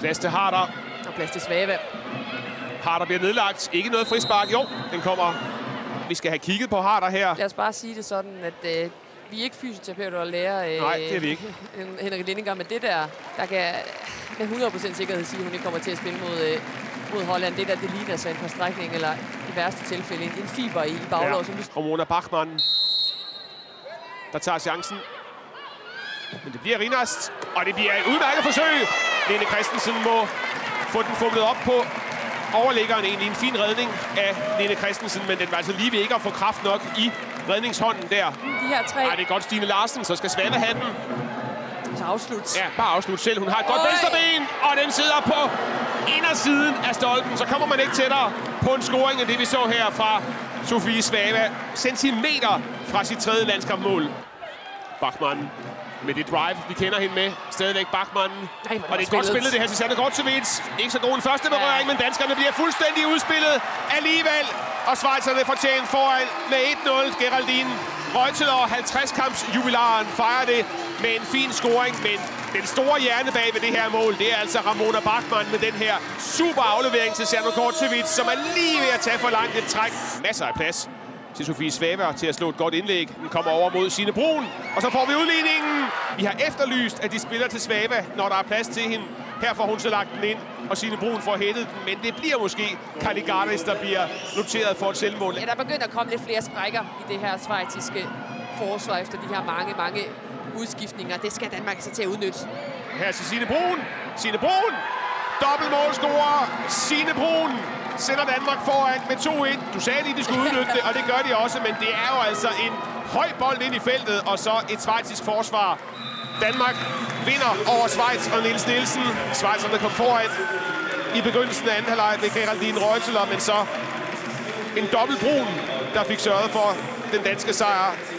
Plads til Harder. Og plads til Svave. Harder bliver nedlagt. Ikke noget frispark. Jo, den kommer. Vi skal have kigget på Harder her. Lad os bare sige det sådan, at øh, vi er ikke fysioterapeuter og lærer øh, Nej, det er vi ikke. Henrik Lindinger, men det der, der kan med 100% sikkerhed sige, at hun ikke kommer til at spille mod, øh, mod Holland. Det der, det ligner sig en forstrækning, eller i værste tilfælde en, en fiber i, i baglov. Ja. Som Ramona Bachmann, der tager chancen. Men det bliver Rinast, og det bliver et udmærket forsøg. Lene Christensen må få den fumlet op på overliggeren. Egentlig en fin redning af Lene Christensen, men den var altså lige ved ikke at få kraft nok i redningshånden der. De her tre. Ej, det er godt Stine Larsen, så skal Svane have den. Så afslut. Ja, bare afslut selv. Hun har et godt venstre ben, og den sidder på indersiden af stolpen. Så kommer man ikke tættere på en scoring end det, vi så her fra Sofie Svava. Centimeter fra sit tredje landskampmål. Bachmann med det drive, vi kender hende med. Stadigvæk Bachmann. Ej, og det er godt spillet det her til Sanne Gortsevits. Ikke så god en første berøring, ja. men danskerne bliver fuldstændig udspillet alligevel. Og Schweizerne fortjent foran med 1-0. Geraldine Reuteler 50-kamps jubilaren fejrer det med en fin scoring, men den store hjerne bag ved det her mål, det er altså Ramona Bachmann med den her super aflevering til Sanne Gortsevits, som er lige ved at tage for langt et træk. Masser af plads til Sofie Svaver til at slå et godt indlæg. Den kommer over mod Sine Brun, og så får vi udligningen. Vi har efterlyst, at de spiller til Svava, når der er plads til hende. Her får hun så lagt den ind, og Sine Brun får hættet den, men det bliver måske Kaligaris, der bliver noteret for et selvmål. Ja, der begynder at komme lidt flere sprækker i det her svejtiske forsvar efter de her mange, mange udskiftninger. Det skal Danmark så til at udnytte. Her til Sine Brun. Sine Brun. Dobbeltmålscorer. Sine Brun sætter Danmark foran med 2-1. Du sagde lige, de skulle udnytte det, og det gør de også, men det er jo altså en høj bold ind i feltet, og så et svejtisk forsvar. Danmark vinder over Schweiz og Niels Nielsen. Schweizerne kom foran i begyndelsen af anden halvleg med Geraldine Reuteler, men så en dobbelt brun, der fik sørget for den danske sejr